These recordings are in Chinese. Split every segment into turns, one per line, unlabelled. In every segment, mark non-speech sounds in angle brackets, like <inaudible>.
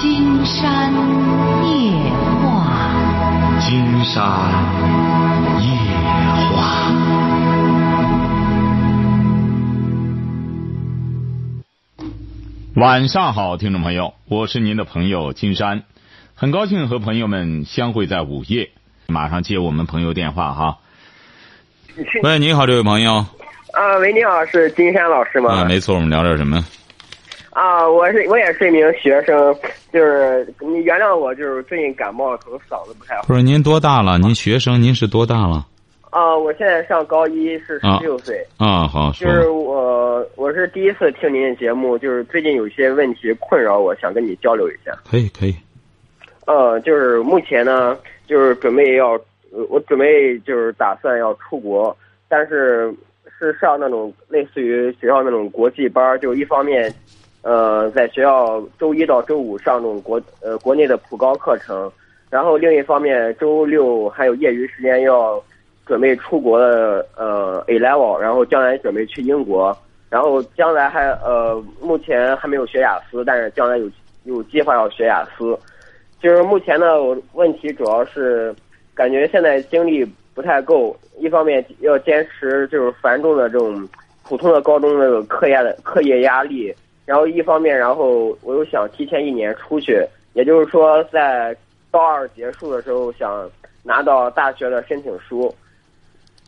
金山夜话，
金山夜话。晚上好，听众朋友，我是您的朋友金山，很高兴和朋友们相会在午夜。马上接我们朋友电话哈。喂，你好，这位朋友。
啊，喂，你好，是金山老师吗？
啊，没错，我们聊点什么？
啊，我是我也是一名学生，就是你原谅我，就是最近感冒，可能嗓子不太好。
不是您多大了？您学生，您是多大了？
啊，我现在上高一，是十六岁。
啊，好，
就是我，我是第一次听您的节目，就是最近有些问题困扰我，想跟你交流一下。
可以，可以。
呃，就是目前呢，就是准备要，我准备就是打算要出国，但是是上那种类似于学校那种国际班，就一方面，呃，在学校周一到周五上这种国呃国内的普高课程，然后另一方面周六还有业余时间要。准备出国的呃 A level，然后将来准备去英国，然后将来还呃目前还没有学雅思，但是将来有有计划要学雅思。就是目前呢，问题主要是感觉现在精力不太够，一方面要坚持就是繁重的这种普通的高中那个课业的课业压力，然后一方面，然后我又想提前一年出去，也就是说在高二结束的时候想拿到大学的申请书。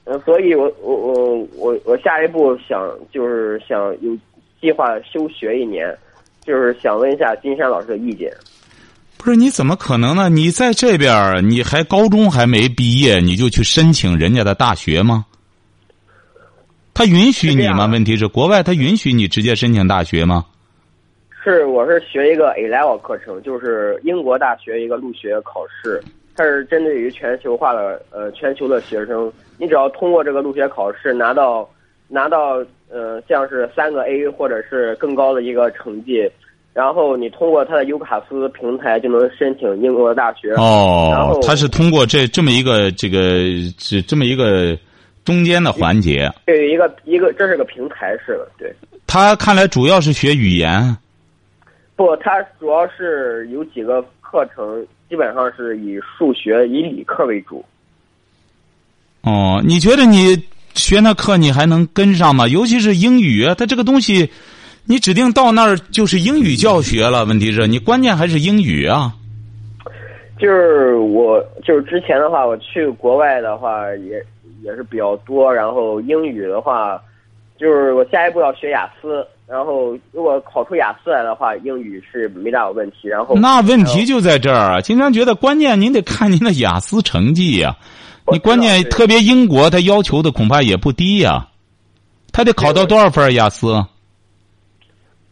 嗯，所以我我我我我下一步想就是想有计划休学一年，就是想问一下金山老师的意见。
不是你怎么可能呢？你在这边你还高中还没毕业，你就去申请人家的大学吗？他允许你吗？问题是国外他允许你直接申请大学吗？
是，我是学一个 A level 课程，就是英国大学一个入学考试。它是针对于全球化的呃全球的学生，你只要通过这个入学考试拿到拿到呃像是三个 A 或者是更高的一个成绩，然后你通过他的尤卡斯平台就能申请英国的大学。
哦，他是通过这这么一个这个这这么一个中间的环节。
对，一个一个这是个平台式的，对。
他看来主要是学语言。
不，它主要是有几个课程。基本上是以数学、以理科为主。
哦，你觉得你学那课你还能跟上吗？尤其是英语，它这个东西，你指定到那儿就是英语教学了。问题是你关键还是英语啊。
就是我，就是之前的话，我去国外的话也也是比较多。然后英语的话，就是我下一步要学雅思。然后，如果考出雅思来的话，英语是没大有问题。然后
那问题就在这儿啊！经常觉得关键，您得看您的雅思成绩呀。你关键特别英国，他要求的恐怕也不低呀。他得考到多少分雅思？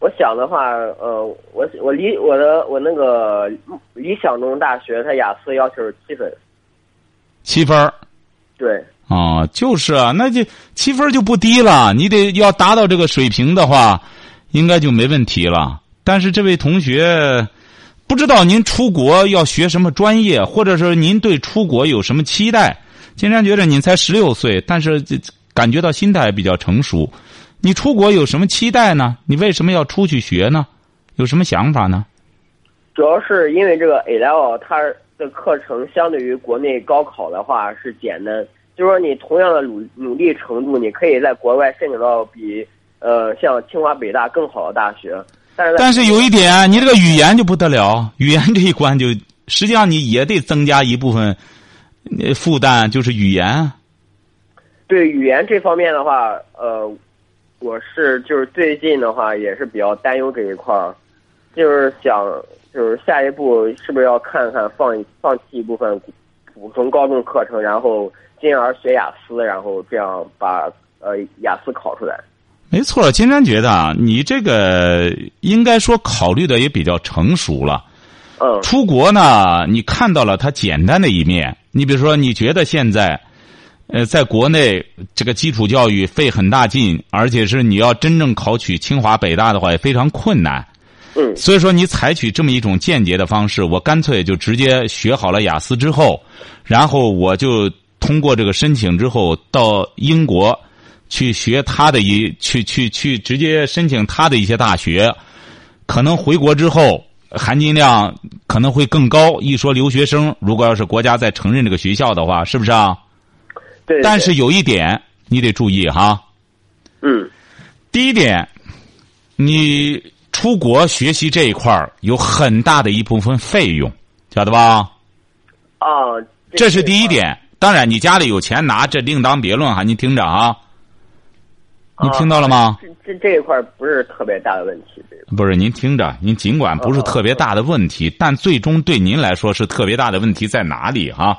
我想的话，呃，我我理我的我那个理想中大学，他雅思要求是七分。
七分。
对。
啊，就是啊，那就七分就不低了。你得要达到这个水平的话，应该就没问题了。但是这位同学，不知道您出国要学什么专业，或者说您对出国有什么期待？经常觉得您才十六岁，但是感觉到心态比较成熟。你出国有什么期待呢？你为什么要出去学呢？有什么想法呢？
主要是因为这个 A level 它的课程相对于国内高考的话是简单。就是说，你同样的努努力程度，你可以在国外申请到比呃像清华北大更好的大学。但是
但是有一点，你这个语言就不得了，语言这一关就实际上你也得增加一部分负担，就是语言。
对语言这方面的话，呃，我是就是最近的话也是比较担忧这一块儿，就是想就是下一步是不是要看看放放弃一部分普通高中课程，然后。进而学雅思，然后这样把呃雅思考出来。
没错，金山觉得啊，你这个应该说考虑的也比较成熟了。
嗯。
出国呢，你看到了它简单的一面。你比如说，你觉得现在，呃，在国内这个基础教育费很大劲，而且是你要真正考取清华北大的话也非常困难。
嗯。
所以说，你采取这么一种间接的方式，我干脆就直接学好了雅思之后，然后我就。通过这个申请之后，到英国去学他的一去去去直接申请他的一些大学，可能回国之后含金量可能会更高。一说留学生，如果要是国家在承认这个学校的话，是不是啊？
对。
但是有一点你得注意哈。
嗯。
第一点，你出国学习这一块儿有很大的一部分费用，晓得吧？
啊。
这是第一点。当然，你家里有钱拿，这另当别论哈。你听着啊，你听到了吗？
这这这一块不是特别大的问题。
不是，您听着，您尽管不是特别大的问题，但最终对您来说是特别大的问题在哪里哈？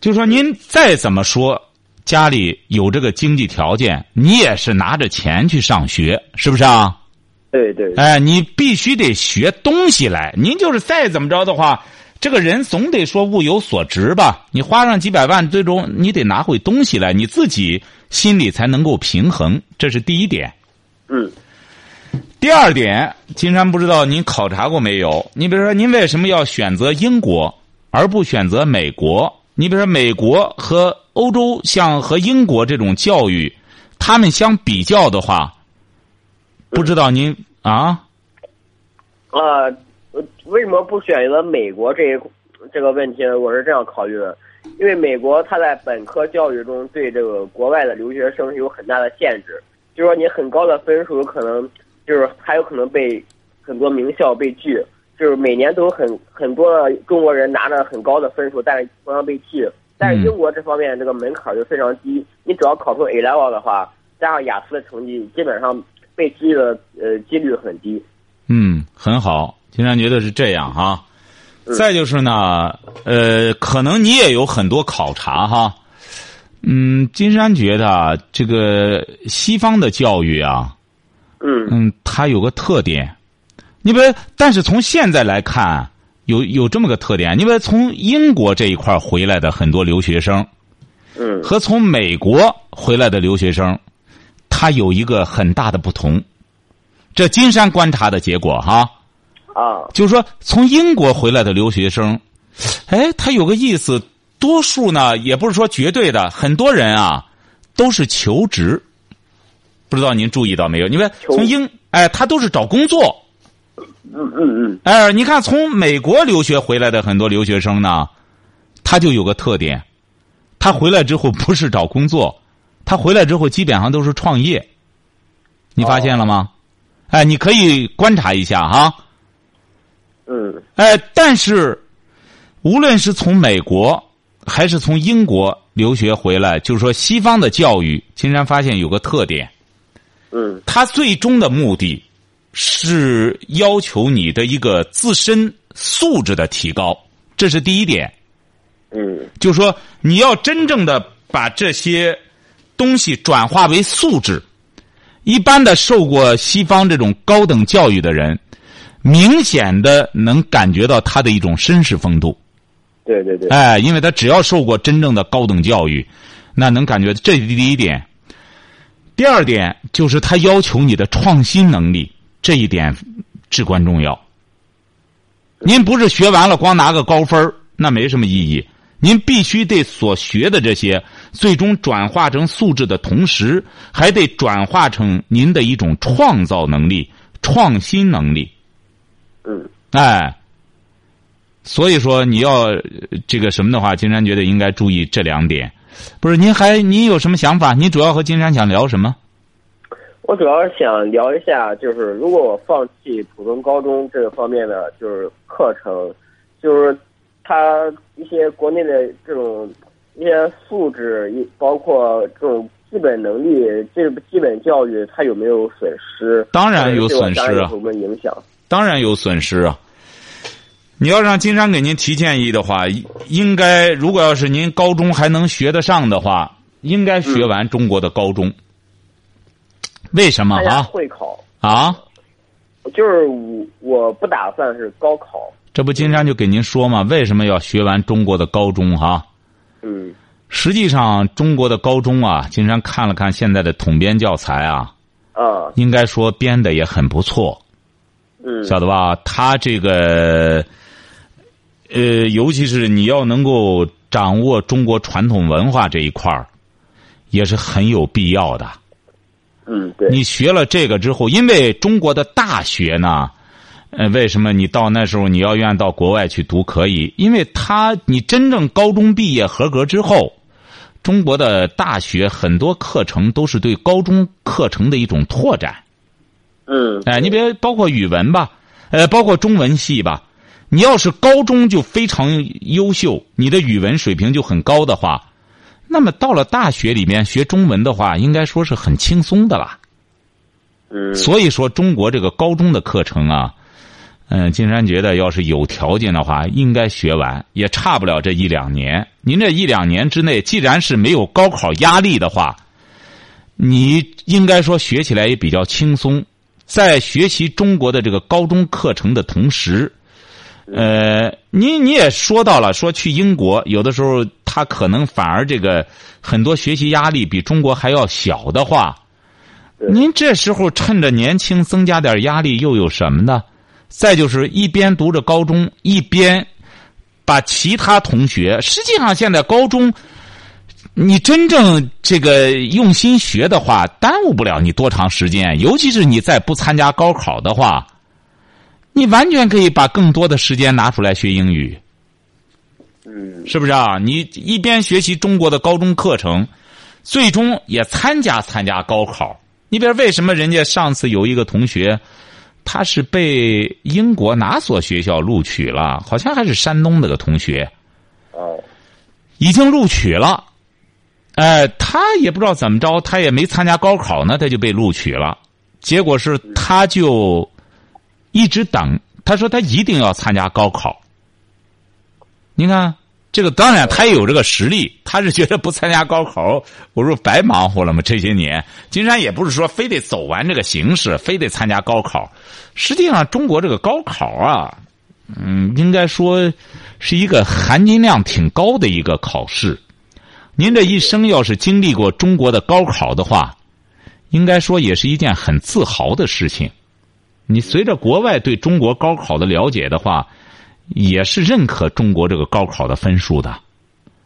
就说您再怎么说，家里有这个经济条件，你也是拿着钱去上学，是不是啊？
对对。
哎，你必须得学东西来。您就是再怎么着的话。这个人总得说物有所值吧？你花上几百万，最终你得拿回东西来，你自己心里才能够平衡。这是第一点。
嗯。
第二点，金山不知道您考察过没有？你比如说，您为什么要选择英国而不选择美国？你比如说，美国和欧洲像和英国这种教育，他们相比较的话，不知道您啊？
啊。为什么不选择美国这一这个问题呢？我是这样考虑的，因为美国它在本科教育中对这个国外的留学生是有很大的限制，就是说你很高的分数可能就是还有可能被很多名校被拒，就是每年都有很很多的中国人拿着很高的分数，但是同样被拒。但是英国这方面这个门槛就非常低，你只要考出 A level 的话，加上雅思的成绩，基本上被拒的呃几率很低。
嗯，很好。金山觉得是这样哈，再就是呢，呃，可能你也有很多考察哈，嗯，金山觉得这个西方的教育啊，
嗯。
嗯，它有个特点，你比如，但是从现在来看，有有这么个特点，你比如从英国这一块回来的很多留学生，
嗯，
和从美国回来的留学生，他有一个很大的不同，这金山观察的结果哈。
啊，
就是说，从英国回来的留学生，哎，他有个意思，多数呢也不是说绝对的，很多人啊都是求职，不知道您注意到没有？你们从英，哎，他都是找工作。
嗯嗯嗯。
哎，你看从美国留学回来的很多留学生呢，他就有个特点，他回来之后不是找工作，他回来之后基本上都是创业。你发现了吗？哎，你可以观察一下哈。
嗯，
哎，但是，无论是从美国还是从英国留学回来，就是说西方的教育，金山发现有个特点，
嗯，
他最终的目的是要求你的一个自身素质的提高，这是第一点。
嗯，
就是说你要真正的把这些东西转化为素质，一般的受过西方这种高等教育的人。明显的能感觉到他的一种绅士风度，
对对对，
哎，因为他只要受过真正的高等教育，那能感觉这是第一点。第二点就是他要求你的创新能力，这一点至关重要。您不是学完了光拿个高分那没什么意义。您必须对所学的这些最终转化成素质的同时，还得转化成您的一种创造能力、创新能力。
嗯，
哎，所以说你要这个什么的话，金山觉得应该注意这两点。不是，您还您有什么想法？您主要和金山想聊什么？
我主要是想聊一下，就是如果我放弃普通高中这个方面的就是课程，就是他一些国内的这种一些素质，一包括这种基本能力，这基本教育，它有没有损失？
当然有损失啊，
有什么影响？
当然有损失啊！你要让金山给您提建议的话，应该如果要是您高中还能学得上的话，应该学完中国的高中。为什么啊？
会考
啊？
就是我我不打算是高考。
这不金山就给您说嘛？为什么要学完中国的高中哈？
嗯。
实际上，中国的高中啊，金山看了看现在的统编教材啊，
啊，
应该说编的也很不错。
嗯，
晓得吧？他这个，呃，尤其是你要能够掌握中国传统文化这一块儿，也是很有必要的。
嗯，对。
你学了这个之后，因为中国的大学呢，呃，为什么你到那时候你要愿到国外去读可以？因为他你真正高中毕业合格之后，中国的大学很多课程都是对高中课程的一种拓展。
嗯，
哎，你别包括语文吧，呃，包括中文系吧，你要是高中就非常优秀，你的语文水平就很高的话，那么到了大学里面学中文的话，应该说是很轻松的啦。
嗯，
所以说，中国这个高中的课程啊。嗯，金山觉得，要是有条件的话，应该学完，也差不了这一两年。您这一两年之内，既然是没有高考压力的话，你应该说学起来也比较轻松。在学习中国的这个高中课程的同时，呃，你你也说到了，说去英国，有的时候他可能反而这个很多学习压力比中国还要小的话，您这时候趁着年轻增加点压力，又有什么呢？再就是一边读着高中，一边把其他同学。实际上，现在高中你真正这个用心学的话，耽误不了你多长时间。尤其是你再不参加高考的话，你完全可以把更多的时间拿出来学英语。
嗯，
是不是啊？你一边学习中国的高中课程，最终也参加参加高考。你比如为什么人家上次有一个同学？他是被英国哪所学校录取了？好像还是山东那个同学。
哦，
已经录取了。哎，他也不知道怎么着，他也没参加高考呢，他就被录取了。结果是，他就一直等。他说他一定要参加高考。你看。这个当然，他也有这个实力。他是觉得不参加高考，我说白忙活了吗？这些年，金山也不是说非得走完这个形式，非得参加高考。实际上，中国这个高考啊，嗯，应该说是一个含金量挺高的一个考试。您这一生要是经历过中国的高考的话，应该说也是一件很自豪的事情。你随着国外对中国高考的了解的话。也是认可中国这个高考的分数的，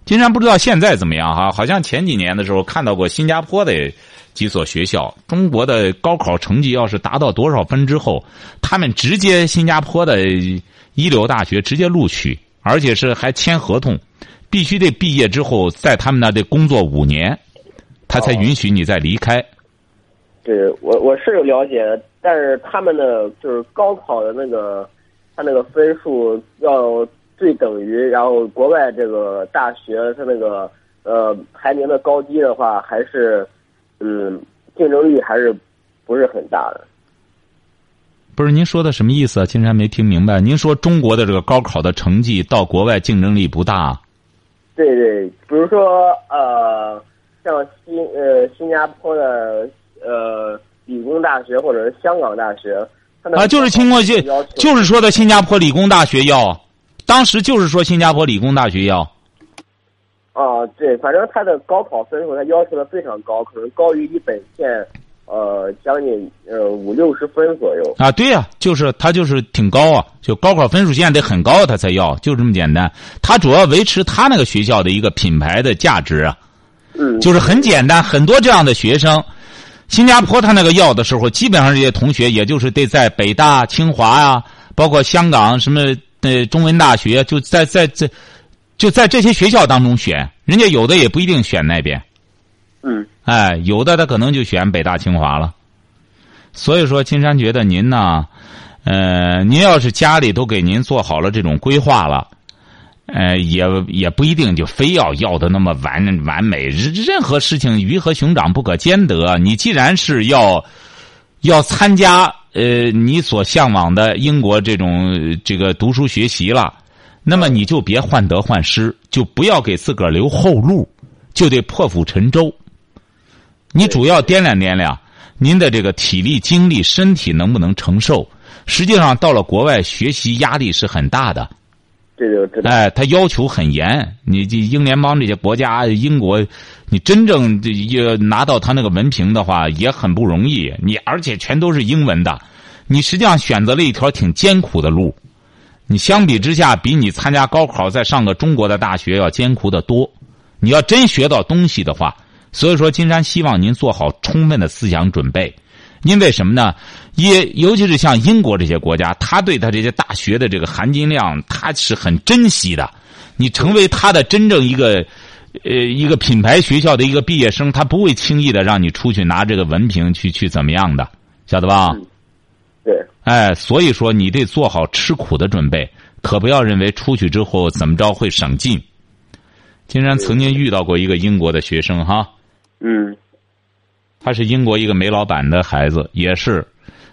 金山不知道现在怎么样哈？好像前几年的时候看到过新加坡的几所学校，中国的高考成绩要是达到多少分之后，他们直接新加坡的一流大学直接录取，而且是还签合同，必须得毕业之后在他们那得工作五年，他才允许你再离开。
对我我是有了解，但是他们的就是高考的那个。他那个分数要对等于，然后国外这个大学他那个呃排名的高低的话，还是嗯竞争力还是不是很大的。
不是您说的什么意思啊？金山没听明白。您说中国的这个高考的成绩到国外竞争力不大？
对对，比如说呃，像新呃新加坡的呃理工大学或者是香港大学。
啊，就是情况就就是说的新加坡理工大学要，当时就是说新加坡理工大学要。
啊，对，反正他的高考分数他要求的非常高，可能高于一本线，呃，将近呃五六十分左右。
啊，对呀，就是他就是挺高啊，就高考分数线得很高他才要，就这么简单。他主要维持他那个学校的一个品牌的价值啊。
嗯。
就是很简单，很多这样的学生。新加坡他那个要的时候，基本上这些同学也就是得在北大、清华呀，包括香港什么呃中文大学，就在在这就在这些学校当中选。人家有的也不一定选那边，
嗯，
哎，有的他可能就选北大、清华了。所以说，金山觉得您呢，呃，您要是家里都给您做好了这种规划了。呃，也也不一定就非要要的那么完完美。任任何事情鱼和熊掌不可兼得。你既然是要要参加呃你所向往的英国这种这个读书学习了，那么你就别患得患失，就不要给自个儿留后路，就得破釜沉舟。你主要掂量掂量您的这个体力、精力、身体能不能承受。实际上，到了国外学习压力是很大的。
这就知道。
哎，他要求很严。你这英联邦这些国家，英国，你真正也拿到他那个文凭的话，也很不容易。你而且全都是英文的，你实际上选择了一条挺艰苦的路。你相比之下，比你参加高考再上个中国的大学要艰苦的多。你要真学到东西的话，所以说金山希望您做好充分的思想准备。因为什么呢？也尤其是像英国这些国家，他对他这些大学的这个含金量，他是很珍惜的。你成为他的真正一个，呃，一个品牌学校的一个毕业生，他不会轻易的让你出去拿这个文凭去去怎么样的，晓得吧？
对。
哎，所以说你得做好吃苦的准备，可不要认为出去之后怎么着会省劲。竟然曾经遇到过一个英国的学生哈，
嗯，
他是英国一个煤老板的孩子，也是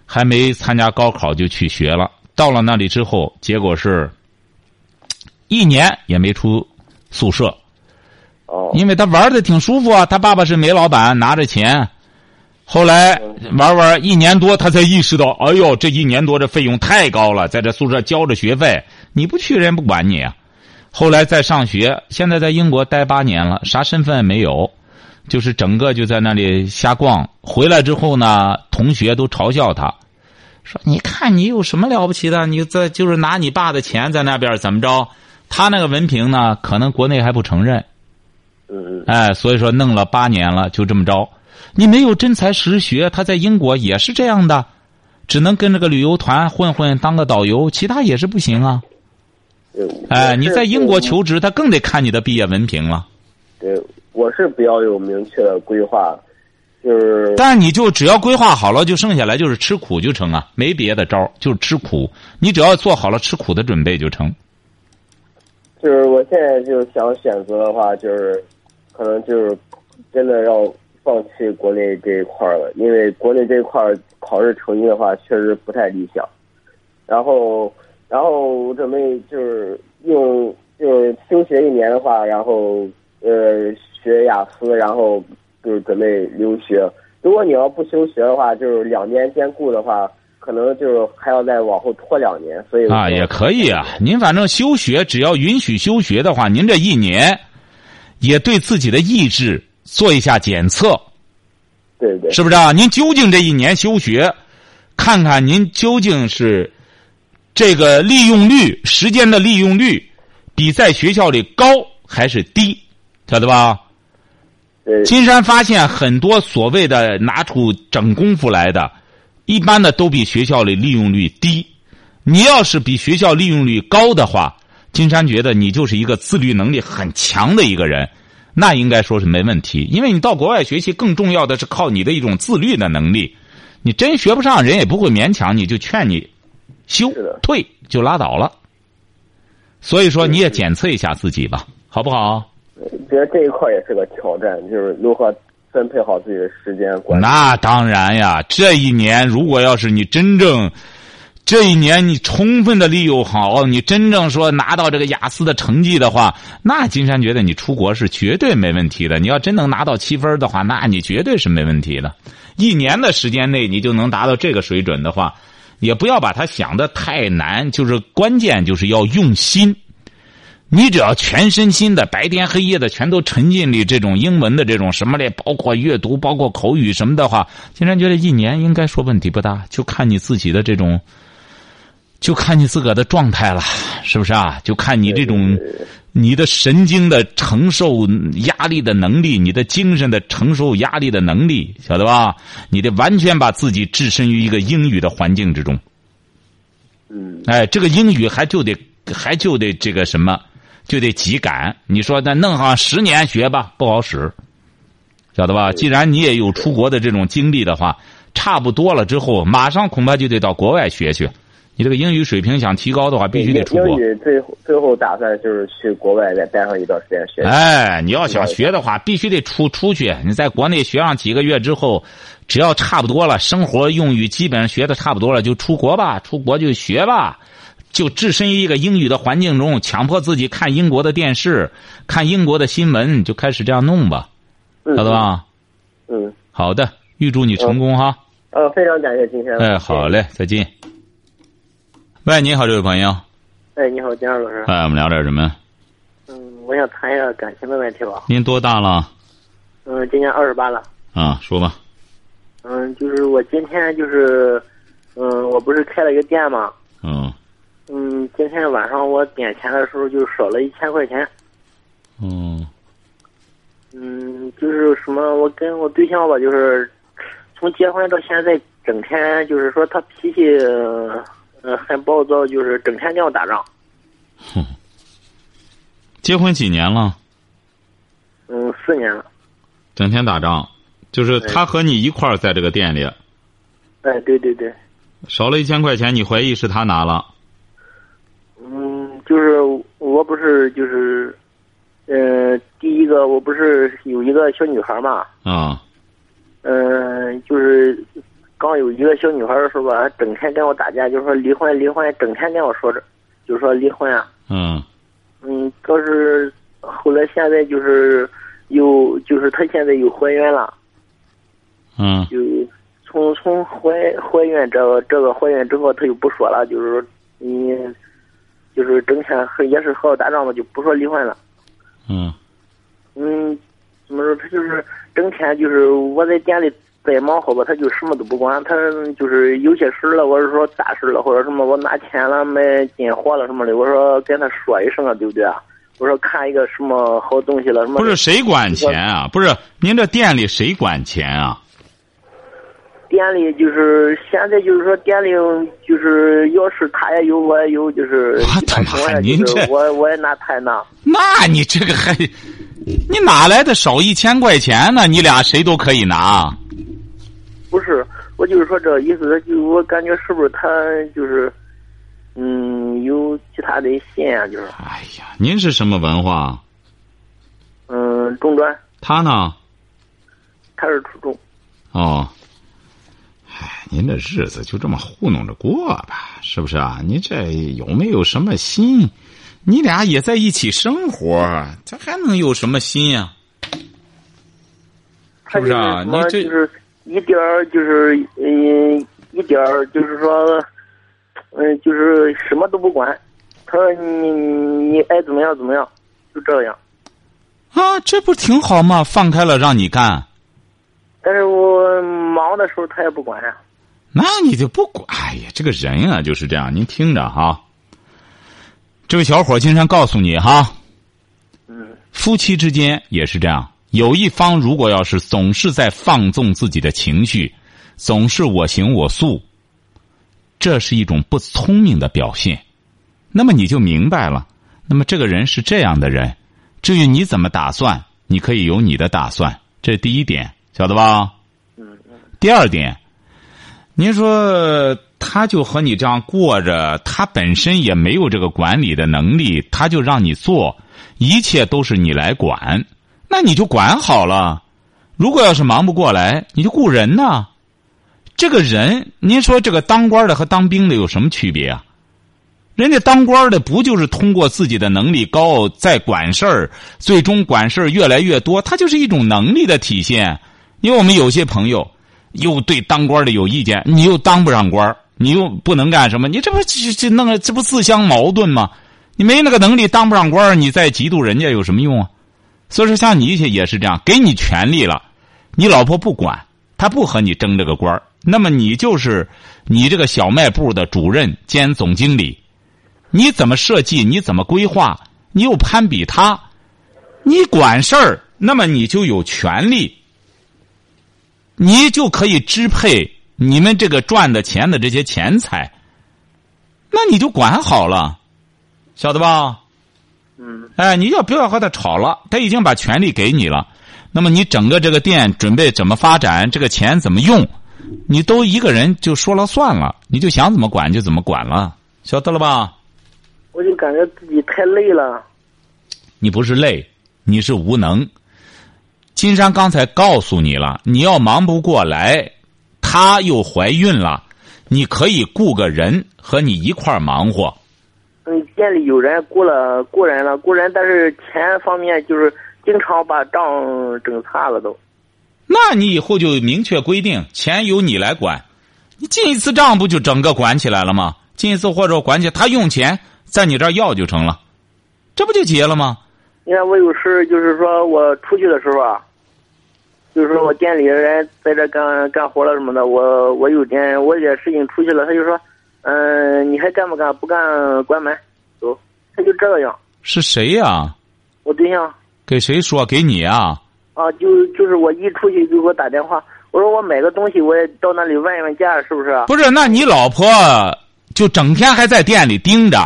还没参加高考就去学了。到了那里之后，结果是一年也没出宿舍，
哦，
因为他玩的挺舒服啊。他爸爸是煤老板，拿着钱，后来玩玩一年多，他才意识到，哎呦，这一年多这费用太高了，在这宿舍交着学费，你不去人不管你啊。后来再上学，现在在英国待八年了，啥身份也没有，就是整个就在那里瞎逛。回来之后呢，同学都嘲笑他，说：“你看你有什么了不起的？你在就是拿你爸的钱在那边怎么着？他那个文凭呢，可能国内还不承认。
嗯嗯，
哎，所以说弄了八年了，就这么着。你没有真才实学，他在英国也是这样的，只能跟着个旅游团混混，当个导游，其他也是不行啊。”
对。
哎，你在英国求职，他更得看你的毕业文凭了。
对，我是比较有明确的规划，就是
但你就只要规划好了，就剩下来就是吃苦就成啊，没别的招儿，就是吃苦。你只要做好了吃苦的准备就成。
就是我现在就是想选择的话，就是可能就是真的要放弃国内这一块儿了，因为国内这一块儿考试成绩的话确实不太理想。然后，然后我准备就是用就是休学一年的话，然后呃学雅思，然后就是准备留学。如果你要不休学的话，就是两年兼顾的话，可能就是还要再往后拖两年。所以
啊，也可以啊。您反正休学，只要允许休学的话，您这一年也对自己的意志做一下检测，
对对
是不是啊？您究竟这一年休学，看看您究竟是这个利用率、时间的利用率比在学校里高还是低，晓得吧？
对
金山发现很多所谓的拿出整功夫来的，一般的都比学校里利用率低。你要是比学校利用率高的话，金山觉得你就是一个自律能力很强的一个人，那应该说是没问题。因为你到国外学习，更重要的是靠你的一种自律的能力。你真学不上，人也不会勉强你，就劝你休退就拉倒了。所以说，你也检测一下自己吧，好不好？
觉得这一块也是个挑战，就是如何分配好自己的时间管理。
那当然呀，这一年如果要是你真正，这一年你充分的利用好，你真正说拿到这个雅思的成绩的话，那金山觉得你出国是绝对没问题的。你要真能拿到七分的话，那你绝对是没问题的。一年的时间内你就能达到这个水准的话，也不要把它想的 <laughs> 太难，就是关键就是要用心。你只要全身心的白天黑夜的全都沉浸里这种英文的这种什么的，包括阅读、包括口语什么的话，金山觉得一年应该说问题不大，就看你自己的这种，就看你自个的状态了，是不是啊？就看你这种你的神经的承受压力的能力，你的精神的承受压力的能力，晓得吧？你得完全把自己置身于一个英语的环境之中。
嗯，
哎，这个英语还就得还就得这个什么，就得急赶。你说那弄上十年学吧，不好使，晓得吧？既然你也有出国的这种经历的话，差不多了之后，马上恐怕就得到国外学去。你这个英语水平想提高的话，必须得出国。
英语最最后打算就是去国外再待上一段时间学习。
哎，你要想学的话，必须得出出去。你在国内学上几个月之后，只要差不多了，生活用语基本上学的差不多了，就出国吧，出国就学吧，就置身于一个英语的环境中，强迫自己看英国的电视，看英国的新闻，就开始这样弄吧，
嗯
晓得？吧？
嗯，
好的，预祝你成功哈！
呃，非常感谢今天。
哎，好。嘞，再见。喂，你好，这位朋友，
哎，你好，金二老师。
哎，我们聊点什么？
嗯，我想谈一下感情的问题吧。
您多大了？
嗯，今年二十八了。
啊，说吧。
嗯，就是我今天就是，嗯，我不是开了一个店嘛。
嗯
嗯，今天晚上我点钱的时候就少了一千块钱。
嗯
嗯，就是什么，我跟我对象吧，就是从结婚到现在整天就是说他脾气呃很暴躁，就是整天跟我打仗。
哼 <laughs> 结婚几年了？
嗯，四年了。
整天打仗，就是他和你一块儿在这个店里。
哎，对对对。
少了一千块钱，你怀疑是他拿了？
嗯，就是我不是就是，呃，第一个我不是有一个小女孩嘛，
啊，
嗯、就是刚有一个小女孩的时候吧，整天跟我打架，就说离婚离婚，整天跟我说着，就说离婚啊。
嗯。
嗯，倒是后来现在就是又就是她现在又怀孕了，
嗯。
就从从怀怀孕这个这个怀孕之后，她就不说了，就是说你就是整天和也是和我打仗吧，就不说离婚了。
嗯
嗯，怎么说？他就是整天就是我在店里再忙好吧，他就什么都不管。他就是有些事了，我是说大事了，或者什么我拿钱了、买进货了什么的，我说跟他说一声啊，对不对啊？我说看一个什么好东西了，什么
不是谁管钱啊？不是您这店里谁管钱啊？
店里就是现在就是说店里就是要是他也有我也有，就是
我他妈
我
您这
我我也拿他也拿。
那你这个还，你哪来的少一千块钱呢？你俩谁都可以拿。
不是，我就是说这意思，他就我感觉是不是他就是，嗯，有其他的心啊，就是，
哎呀，您是什么文化？
嗯，中专，
他呢？
他是初中，
哦，哎，您这日子就这么糊弄着过吧，是不是啊？你这有没有什么心？你俩也在一起生活，这还能有什么心呀、
他
是不是啊你这
就是一点儿就是嗯一点儿就是说，嗯，就是什么都不管，他说你你爱怎么样怎么样，就这样。
啊，这不挺好吗？放开了让你干，
但是我忙的时候他也不管呀、
那你就不管。哎呀，这个人啊就是这样，您听着哈。这位小伙，经常告诉你哈，
嗯
夫妻之间也是这样，有一方如果要是总是在放纵自己的情绪，总是我行我素，这是一种不聪明的表现。那么你就明白了，那么这个人是这样的人。至于你怎么打算，你可以有你的打算，这是第一点，晓得吧？第二点，您说他就和你这样过着，他本身也没有这个管理的能力，他就让你做，一切都是你来管，那你就管好了。如果要是忙不过来，你就雇人呢。这个人，您说这个当官的和当兵的有什么区别啊？人家当官的不就是通过自己的能力高，在管事儿，最终管事儿越来越多，他就是一种能力的体现。因为我们有些朋友又对当官的有意见，你又当不上官你又不能干什么，你这不这这弄这不自相矛盾吗？你没那个能力当不上官你再嫉妒人家有什么用啊？所以说，像你也是这样，给你权利了，你老婆不管，她不和你争这个官那么你就是你这个小卖部的主任兼总经理。你怎么设计？你怎么规划？你又攀比他，你管事儿，那么你就有权利，你就可以支配你们这个赚的钱的这些钱财，那你就管好了，晓得吧？
嗯
哎，你要不要和他吵了？他已经把权利给你了，那么你整个这个店准备怎么发展，这个钱怎么用，你都一个人就说了算了，你就想怎么管就怎么管了，晓得了吧？
我就感觉自己太累了。
你不是累，你是无能。金山刚才告诉你了，你要忙不过来，她又怀孕了，你可以雇个人和你一块儿忙活。
嗯，店里有人雇了雇人了，雇人，但是钱方面就是经常把账整差了都。
那你以后就明确规定，钱由你来管。你进一次账不就整个管起来了吗？进一次或者管起，他用钱在你这儿要就成了，这不就结了吗？
你看我有时就是说我出去的时候啊，就是说我店里的人在这干干活了什么的，我我有点我有点事情出去了，他就说，嗯、你还干不干？不干关门走，他就这个样。
是谁呀、
我对象
给谁说？给你啊？
啊，就就是我一出去就给我打电话，我说我买个东西，我也到那里问问价，是不是？
不是，那你老婆就整天还在店里盯着？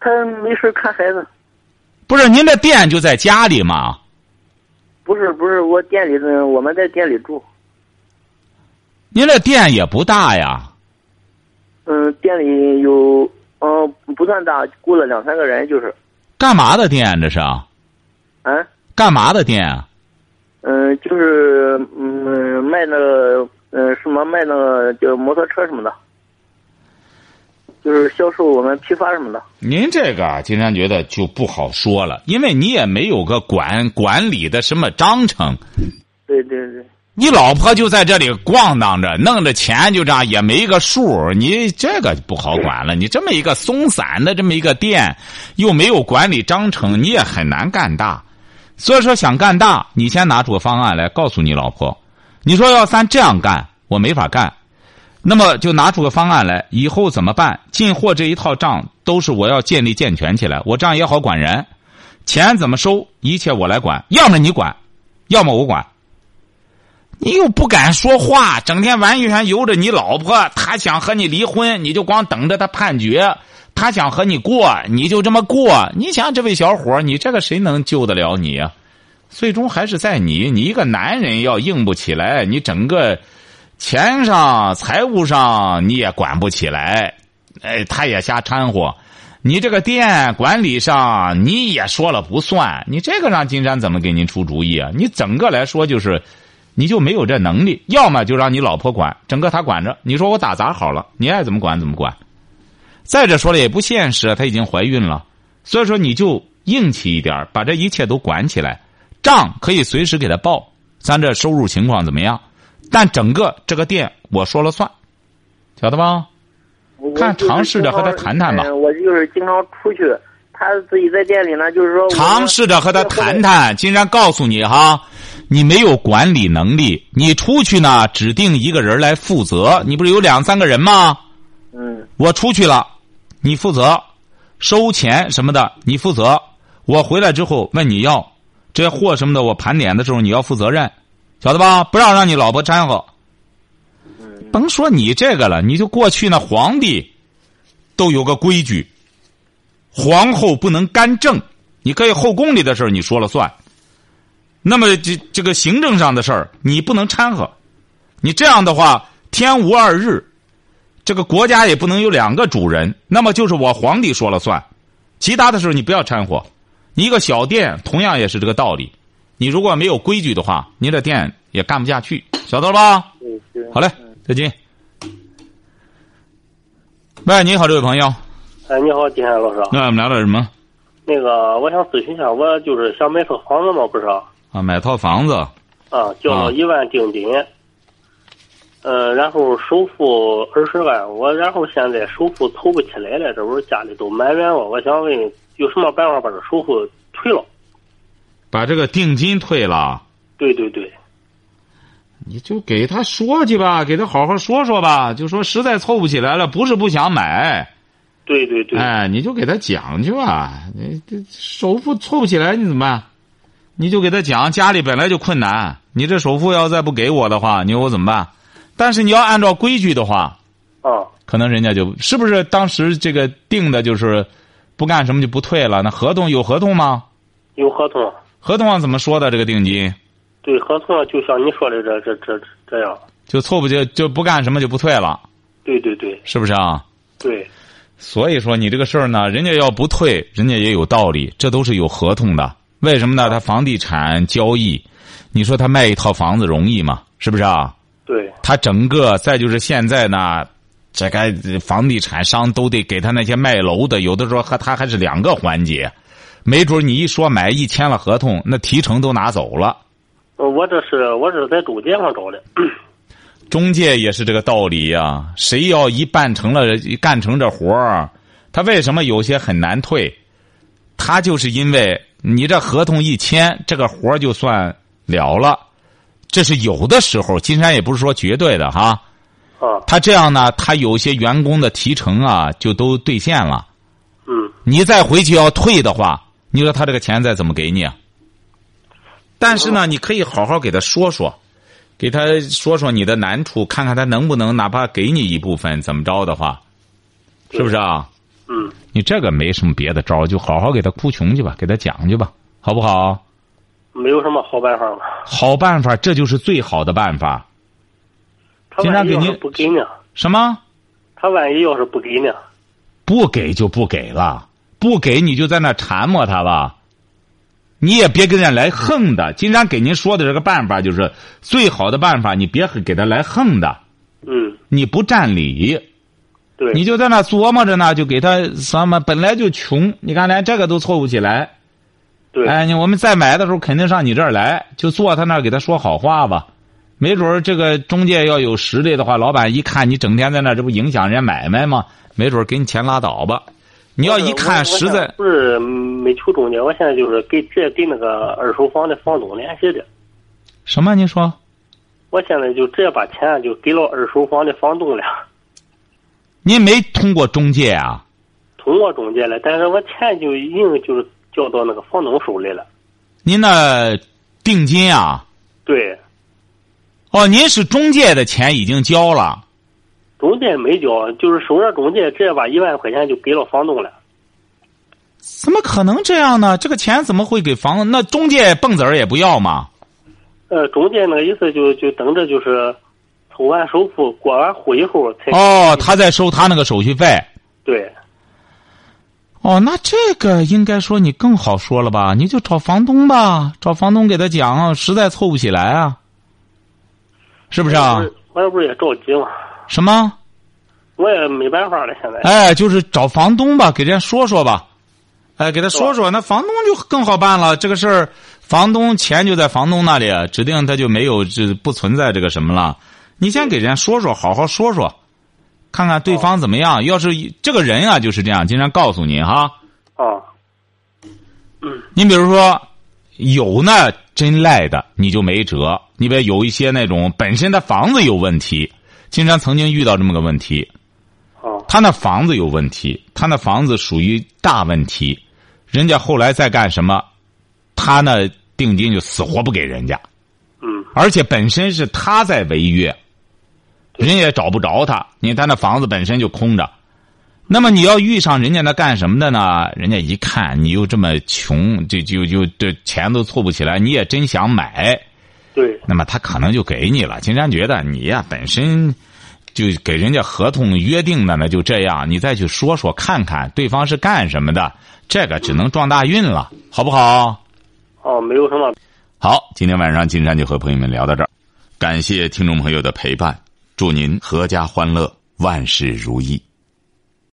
他没事看孩子。
不是，您的店就在家里吗？
不是不是，我店里我们在店里住。
您的店也不大呀。
嗯，店里有嗯不算大，雇了两三个人就是。
干嘛的店这是？啊？干嘛的店啊？
嗯，就是嗯卖那个嗯什么卖那个就摩托车什么的，就是销售我们批发什么的。
您这个今天觉得就不好说了，因为你也没有个管管理的什么章程。
对对对。
你老婆就在这里逛荡着，弄着钱就这样也没个数，你这个不好管了。你这么一个松散的这么一个店，又没有管理章程，你也很难干大。所以说想干大，你先拿出个方案来告诉你老婆。你说要咱这样干，我没法干。那么就拿出个方案来，以后怎么办？进货这一套账都是我要建立健全起来，我这样也好管人。钱怎么收，一切我来管，要么你管，要么我管。你又不敢说话，整天完全由着你老婆。她想和你离婚，你就光等着她判决；她想和你过，你就这么过。你想，这位小伙你这个谁能救得了你啊？最终还是在你。你一个男人要硬不起来，你整个钱上、财务上你也管不起来。哎，他也瞎掺和。你这个店管理上你也说了不算。你这个让金山怎么给您出主意啊？你整个来说就是。你就没有这能力，要么就让你老婆管，整个他管着。你说我打杂好了，你爱怎么管怎么管。再者说了也不现实，她已经怀孕了，所以说你就硬气一点，把这一切都管起来，账可以随时给他报，咱这收入情况怎么样？但整个这个店我说了算，晓得吧？看尝试着和他谈谈吧。
我就是经常出去，他自己在店里呢，就是说
尝试着和他谈谈。竟然告诉你哈。你没有管理能力，你出去呢，指定一个人来负责。你不是有两三个人吗？
嗯。
我出去了，你负责收钱什么的，你负责。我回来之后问你要这些货什么的，我盘点的时候你要负责任，晓得吧？不让让你老婆掺和。甭说你这个了，你就过去那皇帝都有个规矩，皇后不能干政，你可以后宫里的事你说了算。那么这这个行政上的事儿，你不能掺和。你这样的话，天无二日，这个国家也不能有两个主人。那么就是我皇帝说了算，其他的事你不要掺和。你一个小店同样也是这个道理。你如果没有规矩的话，你这店也干不下去，晓得了吧？好嘞，再见。喂，你好，这位朋友。
哎，你好，金山老师。
那我们聊点什么？
那个，我想咨询一下，我就是想买套房子嘛，不是？
啊，买套房子，
啊，交了一万定金，呃，然后首付二十万，我然后现在首付凑不起来了，这不是家里都埋怨我，我想问有什么办法把这首付退了？
把这个定金退了？
对对对。
你就给他说去吧，给他好好说说吧，就说实在凑不起来了，不是不想买。
对对对。
哎，你就给他讲去吧，你这首付凑不起来，你怎么办？你就给他讲，家里本来就困难，你这首付要再不给我的话，你说我怎么办？但是你要按照规矩的话，
啊，
可能人家就是不是当时这个定的就是不干什么就不退了？那合同有合同吗？
有合同。
合同上怎么说的这个定金？
对，合同上就像你说的这这这这样。
就凑不就就不干什么就不退了？
对对对。
是不是啊？
对。
所以说你这个事儿呢，人家要不退，人家也有道理，这都是有合同的。为什么呢？他房地产交易，你说他卖一套房子容易吗？是不是啊？
对。
他整个再就是现在呢，这该房地产商都得给他那些卖楼的，有的时候和他还是两个环节，没准你一说买一签了合同，那提成都拿走了。
我这是我是在中介上找的。<clears throat>
中介也是这个道理呀。谁要一办成了干成这活儿，他为什么有些很难退？他就是因为。你这合同一签，这个活就算了了。这是有的时候，金山也不是说绝对的哈。
啊。
他这样呢，他有些员工的提成啊，就都兑现了。
嗯。
你再回去要退的话，你说他这个钱再怎么给你啊？但是呢，你可以好好给他说说，给他说说你的难处，看看他能不能哪怕给你一部分，怎么着的话，是不是啊？
嗯，
你这个没什么别的招，就好好给他哭穷去吧，给他讲去吧，好不好？
没有什么好办法吗？
好办法，这就是最好的办法。
他万一要是不给呢？
什么？
他万一要是不给呢？
不给就不给了，不给你就在那缠磨他吧。你也别跟人家来横的。经常给您说的这个办法就是最好的办法，你别给他来横的，
嗯，
你不占理，
对，
你就在那琢磨着呢，就给他什么本来就穷，你看连这个都凑不起来。
对，
哎，你我们再买的时候肯定上你这儿来，就坐他那儿给他说好话吧。没准儿这个中介要有实力的话，老板一看你整天在那儿，这不影响人家买卖吗？没准儿给你钱拉倒吧。你要一看实在，
不是没求中介，我现在就是给直接给那个二手房的房东联系的。
什么？你说
我现在就直接把钱就给了二手房的房东了，<laughs>
您没通过中介啊？
通过中介了，但是我钱就已经就是交到那个房东手里了。
您那定金啊？
对，
哦，您是中介的钱已经交了。
中介没交，就是收着中介直接把一万块钱就给了房东了。
怎么可能这样呢？这个钱怎么会给房？那中介蹦子儿也不要吗？
呃，中介那个意思就就等着就是凑完首付过完户以后才
哦，他在收他那个手续费。
对
哦，那这个应该说你更好说了吧？你就找房东吧，找房东给他讲，实在凑不起来啊，是不是啊？
我这不是也着急吗？
什么？
我也没办法了，现在。
哎，就是找房东吧，给人家说说吧，哎，给他说说，那房东就更好办了。这个事儿，房东钱就在房东那里，指定他就没有这不存在这个什么了。你先给人家说说，好好说说，看看对方怎么样。要是这个人啊，就是这样，经常告诉你哈。
啊，
你比如说，有那真赖的，你就没辙。你别有一些那种本身的房子有问题，经常曾经遇到这么个问题，
哦，
他那房子有问题，他那房子属于大问题，人家后来再干什么，他那定金就死活不给人家，
嗯，
而且本身是他在违约，人也找不着他，你他那房子本身就空着。那么你要遇上人家那干什么的呢？人家一看你又这么穷，就就就这钱都凑不起来，你也真想买，
对，
那么他可能就给你了。金山觉得你呀本身就给人家合同约定的呢，就这样，你再去说说看看对方是干什么的，这个只能撞大运了，好不好？
哦，没有什么。
好，今天晚上金山就和朋友们聊到这儿，感谢听众朋友的陪伴，祝您阖家欢乐，万事如意。